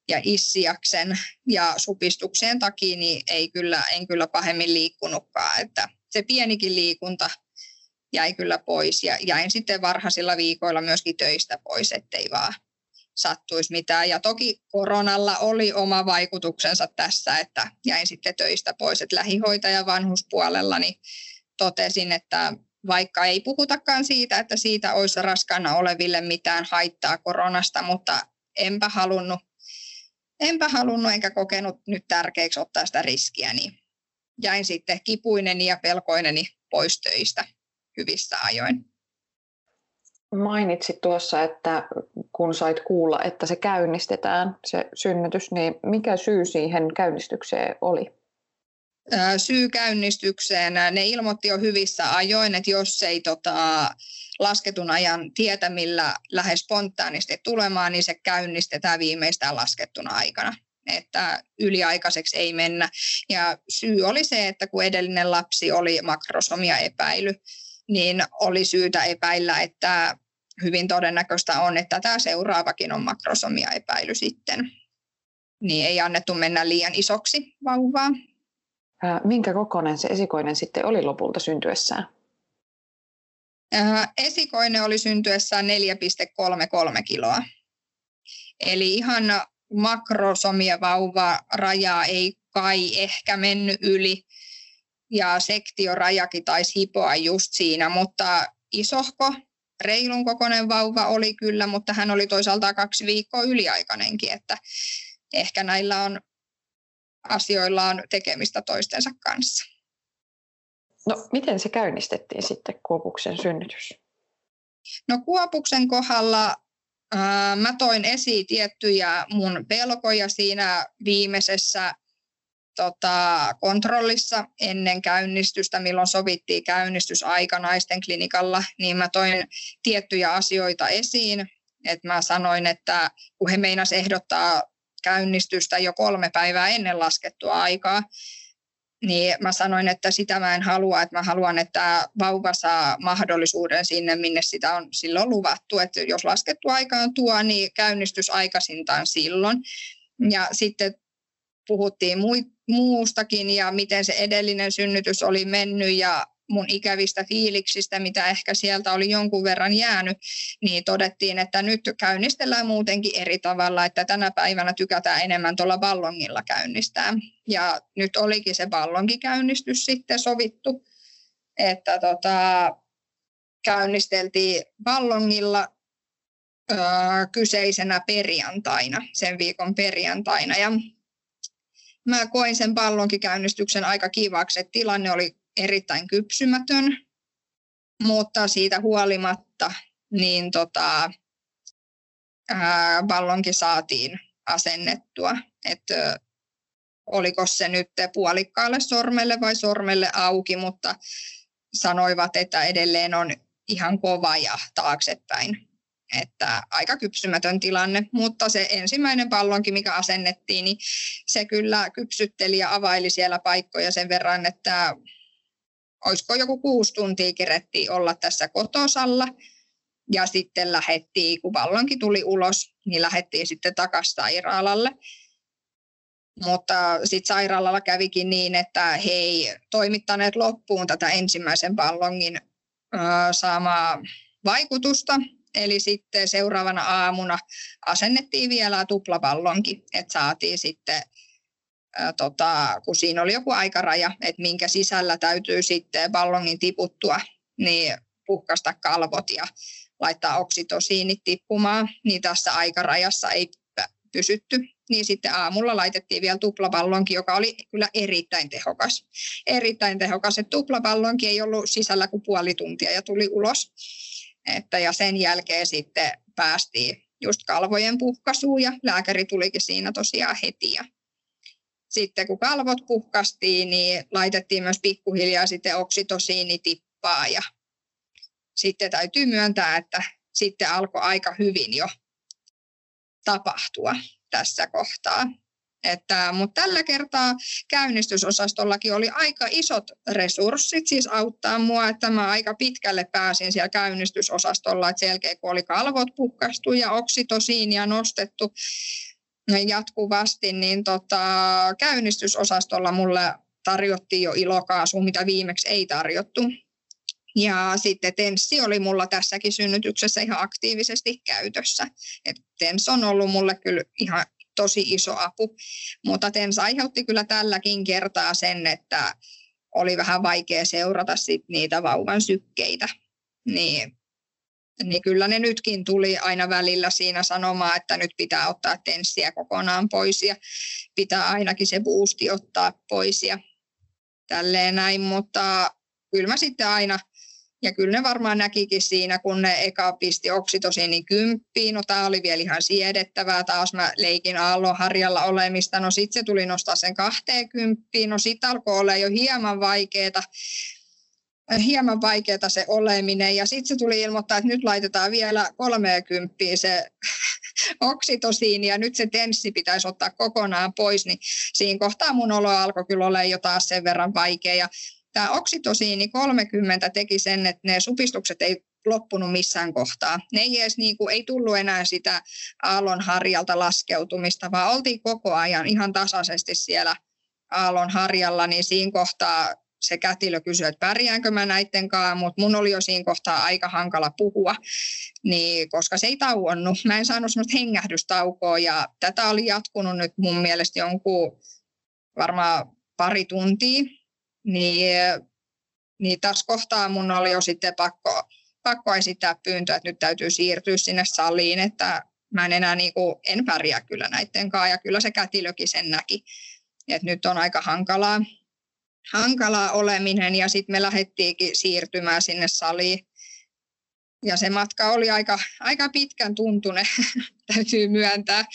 ja issiaksen ja supistuksien takia, niin ei kyllä, en kyllä pahemmin liikkunutkaan. Että se pienikin liikunta jäi kyllä pois. Ja jäin sitten varhaisilla viikoilla myöskin töistä pois, ettei vaan sattuisi mitään. Ja toki koronalla oli oma vaikutuksensa tässä, että jäin sitten töistä pois, että lähihoitaja vanhuspuolella niin totesin, että vaikka ei puhutakaan siitä, että siitä olisi raskana oleville mitään haittaa koronasta, mutta enpä halunnut, enpä halunnut enkä kokenut nyt tärkeäksi ottaa sitä riskiä, niin jäin sitten kipuinen ja pelkoineni pois töistä hyvissä ajoin. Mainitsit tuossa, että kun sait kuulla, että se käynnistetään, se synnytys, niin mikä syy siihen käynnistykseen oli? Syy käynnistykseen, ne ilmoitti jo hyvissä ajoin, että jos ei tota, lasketun ajan tietämillä lähes spontaanisti tulemaan, niin se käynnistetään viimeistään laskettuna aikana että yliaikaiseksi ei mennä. Ja syy oli se, että kun edellinen lapsi oli makrosomia epäily, niin oli syytä epäillä, että hyvin todennäköistä on, että tämä seuraavakin on makrosomia epäily sitten. Niin ei annettu mennä liian isoksi vauvaa. Minkä kokoinen se esikoinen sitten oli lopulta syntyessään? Esikoinen oli syntyessään 4,33 kiloa. Eli ihan makrosomia vauva rajaa ei kai ehkä mennyt yli ja sektiorajakin taisi hipoa just siinä, mutta isohko, reilun kokoinen vauva oli kyllä, mutta hän oli toisaalta kaksi viikkoa yliaikainenkin, että ehkä näillä on asioilla on tekemistä toistensa kanssa. No miten se käynnistettiin sitten Kuopuksen synnytys? No Kuopuksen kohdalla ää, mä toin esiin tiettyjä mun pelkoja siinä viimeisessä tota, kontrollissa ennen käynnistystä, milloin sovittiin käynnistysaika naisten klinikalla, niin mä toin tiettyjä asioita esiin. Et mä sanoin, että kun he meinas ehdottaa käynnistystä jo kolme päivää ennen laskettua aikaa, niin mä sanoin, että sitä mä en halua, että mä haluan, että vauva saa mahdollisuuden sinne, minne sitä on silloin luvattu. Että jos laskettu aika on tuo, niin käynnistys aikaisintaan silloin. Ja sitten puhuttiin muustakin ja miten se edellinen synnytys oli mennyt ja mun ikävistä fiiliksistä, mitä ehkä sieltä oli jonkun verran jäänyt, niin todettiin, että nyt käynnistellään muutenkin eri tavalla, että tänä päivänä tykätään enemmän tuolla ballongilla käynnistää. Ja nyt olikin se ballonkikäynnistys sitten sovittu, että tota, käynnisteltiin ballongilla ö, kyseisenä perjantaina, sen viikon perjantaina. Ja mä koin sen ballonkikäynnistyksen aika kivaksi, että tilanne oli erittäin kypsymätön, mutta siitä huolimatta niin tota, ää, ballonkin saatiin asennettua. Että oliko se nyt puolikkaalle sormelle vai sormelle auki, mutta sanoivat, että edelleen on ihan kova ja taaksepäin. Että aika kypsymätön tilanne, mutta se ensimmäinen pallonkin, mikä asennettiin, niin se kyllä kypsytteli ja availi siellä paikkoja sen verran, että olisiko joku kuusi tuntia kerettiin olla tässä kotosalla. Ja sitten lähettiin, kun vallonkin tuli ulos, niin lähettiin sitten takaisin sairaalalle. Mutta sitten sairaalalla kävikin niin, että he ei toimittaneet loppuun tätä ensimmäisen ballongin ö, saamaa vaikutusta. Eli sitten seuraavana aamuna asennettiin vielä tuplapallonkin, että saatiin sitten ää, tota, kun siinä oli joku aikaraja, että minkä sisällä täytyy sitten ballongin tiputtua, niin puhkasta kalvot ja laittaa oksitosiinit tippumaan, niin tässä aikarajassa ei pysytty. Niin sitten aamulla laitettiin vielä tuplapallonkin, joka oli kyllä erittäin tehokas. Erittäin tehokas, että tuplapallonkin ei ollut sisällä kuin puoli tuntia ja tuli ulos. Että, ja sen jälkeen sitten päästiin just kalvojen puhkaisuun ja lääkäri tulikin siinä tosiaan heti. Ja sitten kun kalvot puhkastiin, niin laitettiin myös pikkuhiljaa sitten oksitosiinitippaa ja sitten täytyy myöntää, että sitten alkoi aika hyvin jo tapahtua tässä kohtaa. Että, mutta tällä kertaa käynnistysosastollakin oli aika isot resurssit siis auttaa mua, että mä aika pitkälle pääsin siellä käynnistysosastolla, että selkeä kun oli kalvot puhkastu ja oksitosiinia nostettu, jatkuvasti, niin tota, käynnistysosastolla mulle tarjottiin jo ilokaasu, mitä viimeksi ei tarjottu. Ja sitten Tenssi oli mulla tässäkin synnytyksessä ihan aktiivisesti käytössä. Et Tens on ollut mulle kyllä ihan tosi iso apu, mutta Tens aiheutti kyllä tälläkin kertaa sen, että oli vähän vaikea seurata sit niitä vauvan sykkeitä. Niin niin kyllä ne nytkin tuli aina välillä siinä sanomaan, että nyt pitää ottaa tenssiä kokonaan pois ja pitää ainakin se boosti ottaa pois ja tälleen näin, mutta kyllä mä sitten aina ja kyllä ne varmaan näkikin siinä, kun ne eka pisti oksitosiinin kymppiin. No tämä oli vielä ihan siedettävää. Taas mä leikin aallon harjalla olemista. No sitten se tuli nostaa sen kahteen kymppiin. No sitten alkoi olla jo hieman vaikeaa hieman vaikeaa se oleminen. Ja sitten se tuli ilmoittaa, että nyt laitetaan vielä 30 se (laughs) oksitosiini ja nyt se tenssi pitäisi ottaa kokonaan pois, niin siinä kohtaa mun olo alkoi kyllä olla jo taas sen verran vaikea. Ja tämä oksitosiini 30 teki sen, että ne supistukset ei loppunut missään kohtaa. Ne ei edes niin kuin, ei tullut enää sitä aallon harjalta laskeutumista, vaan oltiin koko ajan ihan tasaisesti siellä aallon harjalla, niin siinä kohtaa se kätilö kysyi, että pärjäänkö mä näiden kanssa, mutta mun oli jo siinä kohtaa aika hankala puhua, niin, koska se ei tauonnut. Mä en saanut semmoista hengähdystaukoa ja tätä oli jatkunut nyt mun mielestä jonkun varmaan pari tuntia, niin, niin tässä kohtaa mun oli jo sitten pakko, pakko esittää pyyntö, että nyt täytyy siirtyä sinne saliin, että mä en enää niin kuin, en pärjää kyllä näiden kanssa ja kyllä se kätilökin sen näki, että nyt on aika hankalaa hankalaa oleminen ja sitten me lähdettiinkin siirtymään sinne saliin. Ja se matka oli aika, aika pitkän tuntune, (laughs) täytyy myöntää.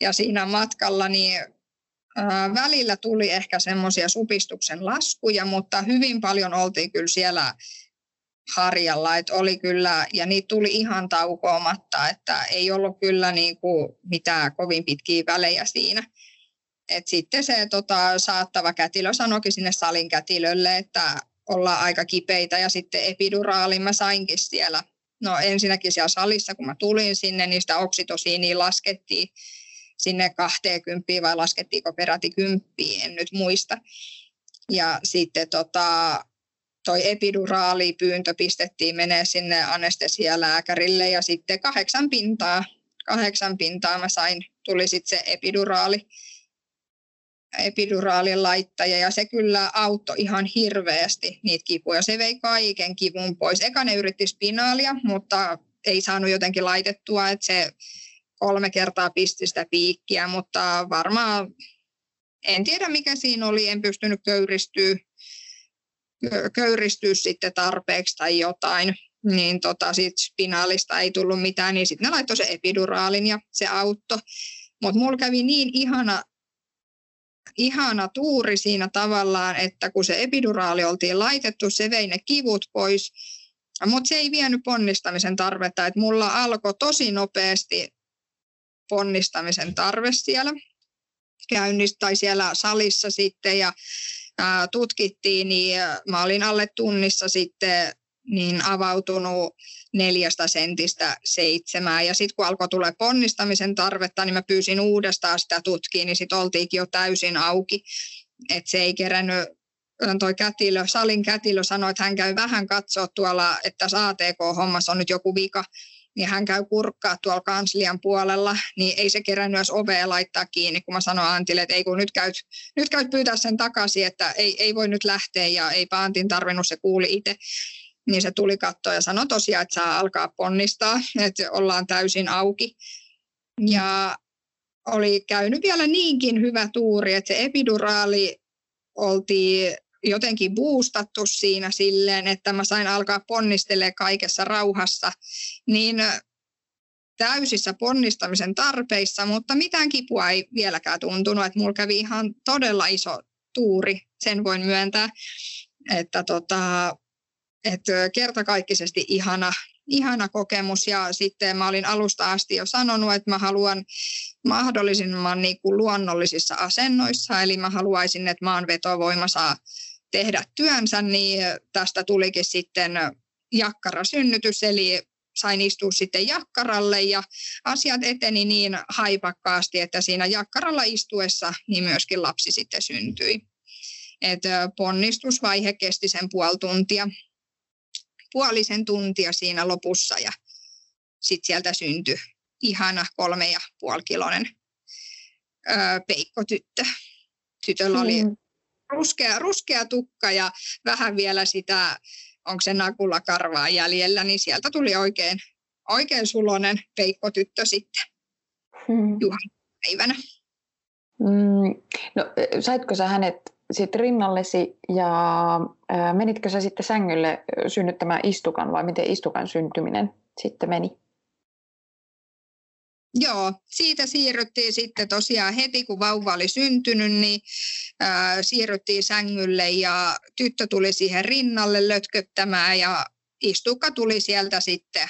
Ja siinä matkalla niin välillä tuli ehkä semmoisia supistuksen laskuja, mutta hyvin paljon oltiin kyllä siellä harjalla, että oli kyllä, ja niitä tuli ihan taukoamatta, että ei ollut kyllä niin kuin mitään kovin pitkiä välejä siinä. Et sitten se tota, saattava kätilö sanoikin sinne salin kätilölle, että ollaan aika kipeitä ja sitten epiduraalin mä sainkin siellä. No ensinnäkin siellä salissa, kun mä tulin sinne, sitä oksitosiiniä laskettiin sinne 20 vai laskettiinko peräti kymppiin, en nyt muista. Ja sitten tota, toi epiduraalipyyntö pistettiin menee sinne anestesialääkärille ja sitten kahdeksan pintaa, kahdeksan pintaa mä sain, tuli sitten se epiduraali, epiduraalin laittaja ja se kyllä auttoi ihan hirveästi niitä kipuja. Se vei kaiken kivun pois. Eka ne yritti spinaalia, mutta ei saanut jotenkin laitettua, että se kolme kertaa pisti sitä piikkiä, mutta varmaan en tiedä mikä siinä oli, en pystynyt köyristyä, köyristyä sitten tarpeeksi tai jotain, niin tota, sit spinaalista ei tullut mitään, niin sitten ne laittoi se epiduraalin ja se auttoi. Mutta mulla kävi niin ihana, ihana tuuri siinä tavallaan, että kun se epiduraali oltiin laitettu, se vei ne kivut pois, mutta se ei vienyt ponnistamisen tarvetta, että mulla alkoi tosi nopeasti ponnistamisen tarve siellä käynnistä tai siellä salissa sitten ja ää, tutkittiin, niin mä olin alle tunnissa sitten niin avautunut neljästä sentistä seitsemään. Ja sitten kun alkoi tulla ponnistamisen tarvetta, niin mä pyysin uudestaan sitä tutkiin, niin sitten oltiinkin jo täysin auki. Että se ei kerännyt, toi kätilö, salin kätilö sanoi, että hän käy vähän katsoa tuolla, että ATK-hommassa on nyt joku vika niin hän käy kurkkaa tuolla kanslian puolella, niin ei se kerännyt edes ovea laittaa kiinni, kun mä sanoin Antille, että ei kun nyt käyt, nyt käyt pyytää sen takaisin, että ei, ei voi nyt lähteä ja ei Antin tarvinnut, se kuuli itse. Niin se tuli katsoa ja sanoi tosiaan, että saa alkaa ponnistaa, että ollaan täysin auki. Ja oli käynyt vielä niinkin hyvä tuuri, että se epiduraali oltiin jotenkin boostattu siinä silleen, että mä sain alkaa ponnistele kaikessa rauhassa, niin täysissä ponnistamisen tarpeissa, mutta mitään kipua ei vieläkään tuntunut, että mulla kävi ihan todella iso tuuri, sen voin myöntää, että tota, että kertakaikkisesti ihana, ihana kokemus. Ja sitten mä olin alusta asti jo sanonut, että mä haluan mahdollisimman niin kuin luonnollisissa asennoissa, eli mä haluaisin, että maan vetovoima saa tehdä työnsä, niin tästä tulikin sitten jakkarasynnytys, eli sain istua sitten jakkaralle ja asiat eteni niin haipakkaasti, että siinä jakkaralla istuessa niin myöskin lapsi sitten syntyi. Et ponnistusvaihe kesti sen puoli tuntia, puolisen tuntia siinä lopussa ja sitten sieltä syntyi ihana kolme ja puoli kilonen peikkotyttö. Tytöllä oli mm ruskea, ruskea tukka ja vähän vielä sitä, onko se nakulla karvaa jäljellä, niin sieltä tuli oikein, oikein sulonen peikkotyttö sitten hmm. päivänä. Mm, no, saitko sä hänet sitten rinnallesi ja ää, menitkö sä sitten sängylle synnyttämään istukan vai miten istukan syntyminen sitten meni? Joo, siitä siirryttiin sitten tosiaan heti, kun vauva oli syntynyt, niin ää, siirryttiin sängylle ja tyttö tuli siihen rinnalle lötköttämään ja istukka tuli sieltä sitten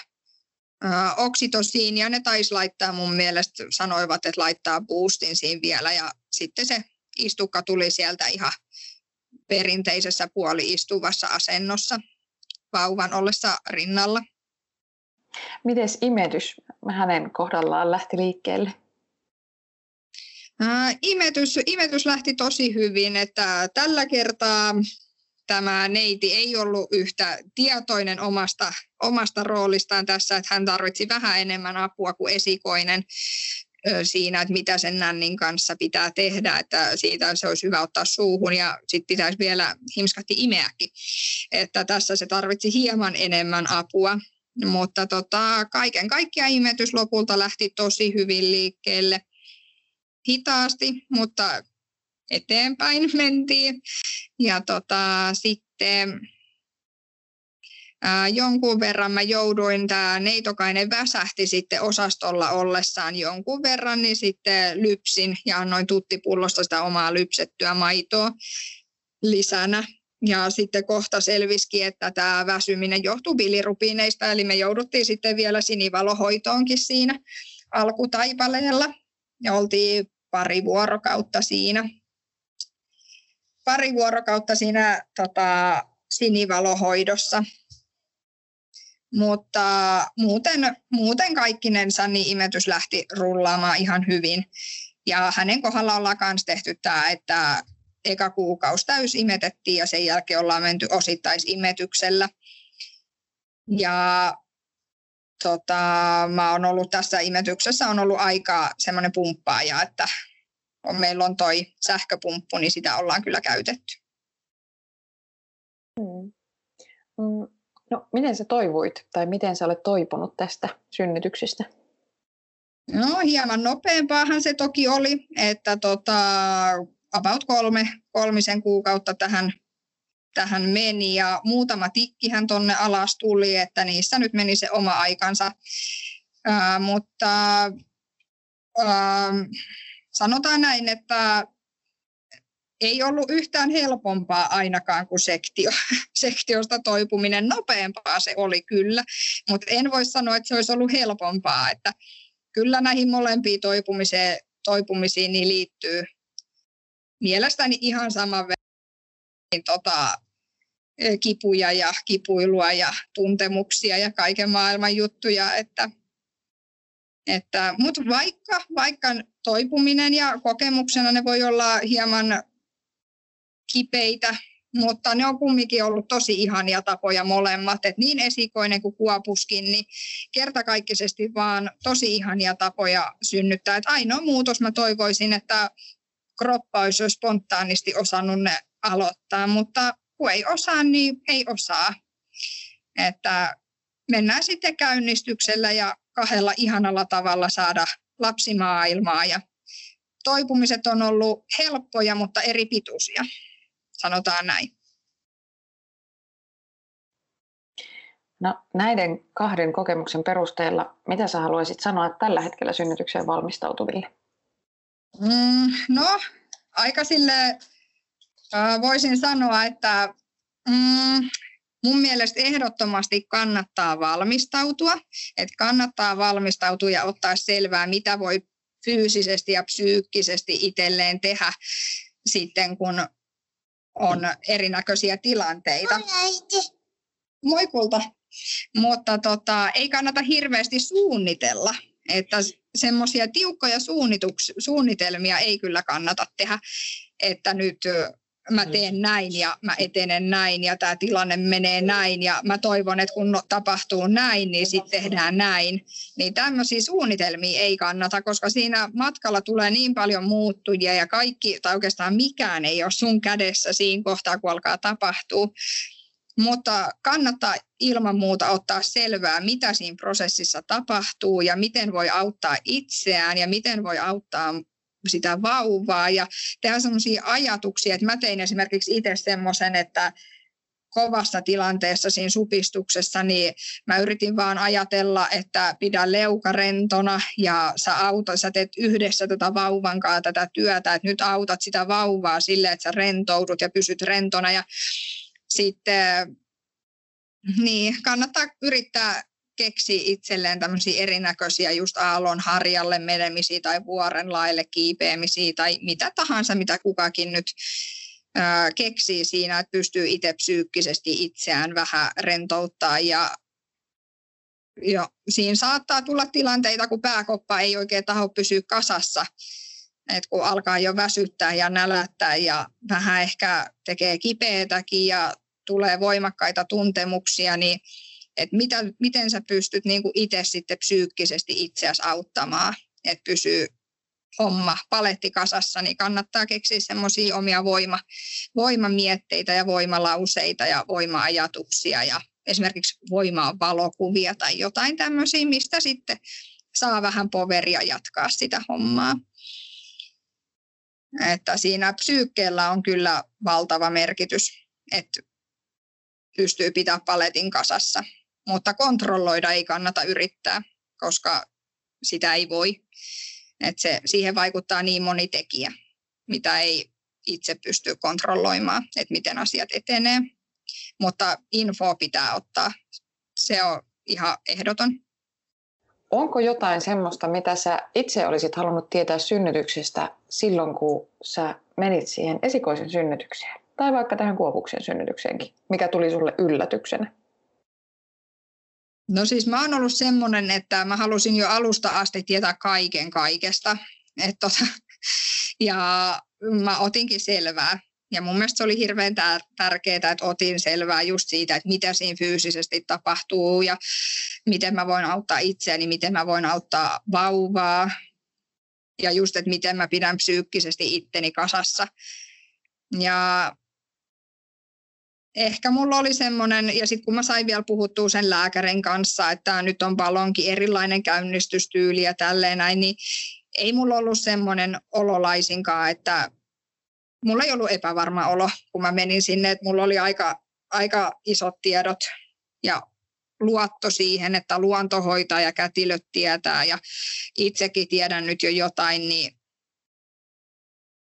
ää, oksitosiin ja ne taisi laittaa mun mielestä, sanoivat, että laittaa boostin siinä vielä ja sitten se istukka tuli sieltä ihan perinteisessä puoli-istuvassa asennossa vauvan ollessa rinnalla. Miten imetys hänen kohdallaan lähti liikkeelle? Ää, imetys, imetys lähti tosi hyvin, että tällä kertaa tämä neiti ei ollut yhtä tietoinen omasta, omasta roolistaan tässä, että hän tarvitsi vähän enemmän apua kuin esikoinen siinä, että mitä sen nännin kanssa pitää tehdä, että siitä se olisi hyvä ottaa suuhun ja sitten pitäisi vielä himskatti imeäkin. Että tässä se tarvitsi hieman enemmän apua. Mutta tota, kaiken kaikkiaan imetys lopulta lähti tosi hyvin liikkeelle. Hitaasti, mutta eteenpäin (laughs) mentiin. Ja tota, sitten ää, jonkun verran mä jouduin, tämä neitokainen väsähti sitten osastolla ollessaan jonkun verran, niin sitten lypsin ja annoin tuttipullosta sitä omaa lypsettyä maitoa lisänä. Ja sitten kohta selvisikin, että tämä väsyminen johtuu bilirubiineista, eli me jouduttiin sitten vielä sinivalohoitoonkin siinä alkutaipaleella. Ja oltiin pari vuorokautta siinä. Pari vuorokautta siinä tota, sinivalohoidossa. Mutta muuten, muuten kaikkinensa niin imetys lähti rullaamaan ihan hyvin. Ja hänen kohdalla ollaan myös tehty tämä, että eka kuukausi täysimetettiin ja sen jälkeen ollaan menty osittaisimetyksellä. Ja tota, mä oon ollut tässä imetyksessä on ollut aika semmoinen pumppaaja, että on, meillä on toi sähköpumppu, niin sitä ollaan kyllä käytetty. Hmm. Mm. No, miten sä toivuit tai miten sä olet toipunut tästä synnytyksestä? No hieman nopeampaahan se toki oli, että tota, about kolme, kolmisen kuukautta tähän, tähän meni ja muutama tikkihän tonne alas tuli, että niissä nyt meni se oma aikansa. Ää, mutta ää, sanotaan näin, että ei ollut yhtään helpompaa ainakaan kuin sektio. (laughs) sektiosta toipuminen. Nopeampaa se oli kyllä, mutta en voi sanoa, että se olisi ollut helpompaa. Että kyllä näihin molempiin toipumiseen, toipumisiin niin liittyy mielestäni ihan saman verran tota, kipuja ja kipuilua ja tuntemuksia ja kaiken maailman juttuja. Että, että, mutta vaikka, vaikka toipuminen ja kokemuksena ne voi olla hieman kipeitä, mutta ne on kumminkin ollut tosi ihania tapoja molemmat, että niin esikoinen kuin kuopuskin, niin kertakaikkisesti vaan tosi ihania tapoja synnyttää. Että ainoa muutos mä toivoisin, että kroppa olisi jo spontaanisti osannut ne aloittaa, mutta kun ei osaa, niin ei osaa. Että mennään sitten käynnistyksellä ja kahdella ihanalla tavalla saada lapsimaailmaa ja toipumiset on ollut helppoja, mutta eri pituisia sanotaan näin. No, näiden kahden kokemuksen perusteella, mitä sä haluaisit sanoa tällä hetkellä synnytykseen valmistautuville? Mm, no, aika sille voisin sanoa, että mm, mun mielestä ehdottomasti kannattaa valmistautua. Että kannattaa valmistautua ja ottaa selvää, mitä voi fyysisesti ja psyykkisesti itselleen tehdä sitten, kun on erinäköisiä tilanteita. Moi kulta. Mutta tota, ei kannata hirveästi suunnitella, että semmoisia tiukkoja suunnitelmia ei kyllä kannata tehdä, että nyt mä mm. teen näin ja mä etenen näin ja tämä tilanne menee näin ja mä toivon, että kun tapahtuu näin, niin sitten tehdään näin. Niin tämmöisiä suunnitelmia ei kannata, koska siinä matkalla tulee niin paljon muuttujia ja kaikki, tai oikeastaan mikään ei ole sun kädessä siinä kohtaa, kun alkaa tapahtua. Mutta kannattaa ilman muuta ottaa selvää, mitä siinä prosessissa tapahtuu ja miten voi auttaa itseään ja miten voi auttaa sitä vauvaa. Ja tehdä sellaisia ajatuksia, että mä tein esimerkiksi itse semmoisen, että kovassa tilanteessa siinä supistuksessa, niin mä yritin vaan ajatella, että pidä leuka rentona ja sä, auta, sä teet yhdessä tätä vauvan kanssa tätä työtä, että nyt autat sitä vauvaa sille, että sä rentoudut ja pysyt rentona. Ja sitten niin, kannattaa yrittää keksi itselleen tämmöisiä erinäköisiä just aallon harjalle menemisiä tai vuoren laille kiipeämisiä tai mitä tahansa, mitä kukakin nyt keksii siinä, että pystyy itse psyykkisesti itseään vähän rentouttaa ja jo, siinä saattaa tulla tilanteita, kun pääkoppa ei oikein taho pysyä kasassa, et kun alkaa jo väsyttää ja nälättää ja vähän ehkä tekee kipeätäkin ja tulee voimakkaita tuntemuksia, niin että mitä, miten sä pystyt niin itse sitten psyykkisesti itseäsi auttamaan, että pysyy homma paletti kasassa, niin kannattaa keksiä semmoisia omia voima, voimamietteitä ja voimalauseita ja voima-ajatuksia ja esimerkiksi voimaa valokuvia tai jotain tämmöisiä, mistä sitten saa vähän poveria jatkaa sitä hommaa. Että siinä psyykkeellä on kyllä valtava merkitys, että pystyy pitämään paletin kasassa mutta kontrolloida ei kannata yrittää, koska sitä ei voi. Et se, siihen vaikuttaa niin moni tekijä, mitä ei itse pysty kontrolloimaan, että miten asiat etenee. Mutta info pitää ottaa. Se on ihan ehdoton. onko jotain semmoista, mitä sä itse olisit halunnut tietää synnytyksestä silloin, kun sä menit siihen esikoisen synnytykseen? Tai vaikka tähän Kuopuksen synnytykseenkin, mikä tuli sulle yllätyksenä? No siis mä oon ollut semmoinen, että mä halusin jo alusta asti tietää kaiken kaikesta. Et tota, (laughs) ja mä otinkin selvää. Ja mun mielestä se oli hirveän tärkeää, että otin selvää just siitä, että mitä siinä fyysisesti tapahtuu ja miten mä voin auttaa itseäni, miten mä voin auttaa vauvaa ja just, että miten mä pidän psyykkisesti itteni kasassa. Ja ehkä mulla oli semmoinen, ja sitten kun mä sain vielä puhuttua sen lääkärin kanssa, että nyt on palonkin erilainen käynnistystyyli ja tälleen näin, niin ei mulla ollut semmoinen ololaisinkaan, että mulla ei ollut epävarma olo, kun mä menin sinne, että mulla oli aika, aika isot tiedot ja luotto siihen, että luonto hoitaa ja kätilöt tietää ja itsekin tiedän nyt jo jotain, niin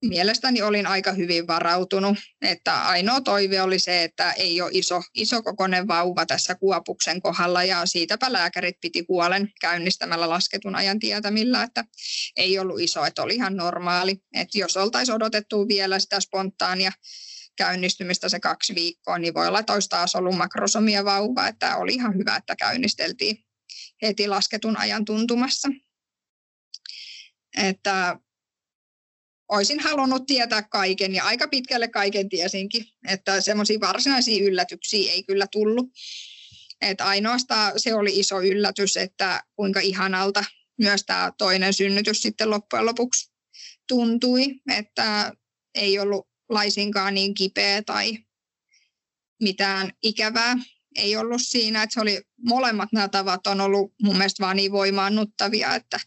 mielestäni olin aika hyvin varautunut. Että ainoa toive oli se, että ei ole iso, iso kokoinen vauva tässä kuopuksen kohdalla ja siitäpä lääkärit piti huolen käynnistämällä lasketun ajan tietämillä, että ei ollut iso, että oli ihan normaali. Että jos oltaisiin odotettu vielä sitä spontaania käynnistymistä se kaksi viikkoa, niin voi olla, että olisi taas ollut makrosomia vauva, että oli ihan hyvä, että käynnisteltiin heti lasketun ajan tuntumassa. Että olisin halunnut tietää kaiken ja aika pitkälle kaiken tiesinkin, että semmoisia varsinaisia yllätyksiä ei kyllä tullut. että ainoastaan se oli iso yllätys, että kuinka ihanalta myös tämä toinen synnytys sitten loppujen lopuksi tuntui, että ei ollut laisinkaan niin kipeä tai mitään ikävää ei ollut siinä, että se oli, molemmat nämä tavat on ollut mun mielestä vaan niin voimaannuttavia, että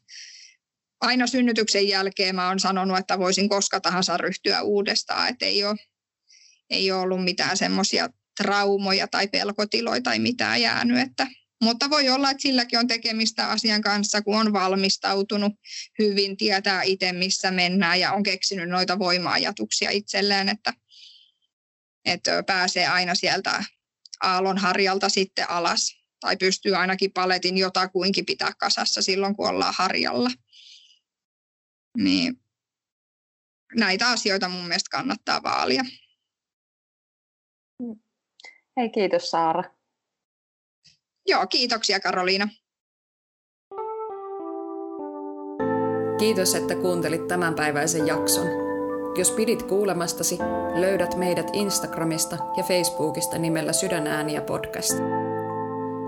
aina synnytyksen jälkeen mä oon sanonut, että voisin koska tahansa ryhtyä uudestaan, että ei ole, ei ole ollut mitään semmoisia traumoja tai pelkotiloja tai mitään jäänyt, että mutta voi olla, että silläkin on tekemistä asian kanssa, kun on valmistautunut hyvin, tietää itse, missä mennään ja on keksinyt noita voima-ajatuksia itselleen, että, että pääsee aina sieltä aallonharjalta sitten alas tai pystyy ainakin paletin jotakuinkin pitää kasassa silloin, kun ollaan harjalla. Niin näitä asioita mun mielestä kannattaa vaalia. Hei, kiitos Saara. Joo, kiitoksia Karoliina. Kiitos, että kuuntelit tämänpäiväisen jakson. Jos pidit kuulemastasi, löydät meidät Instagramista ja Facebookista nimellä Sydänääniä podcast.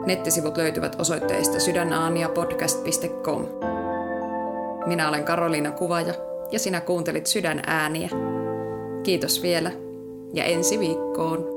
Nettisivut löytyvät osoitteesta sydänaaniapodcast.com. Minä olen Karoliina Kuvaja ja sinä kuuntelit Sydän ääniä. Kiitos vielä ja ensi viikkoon.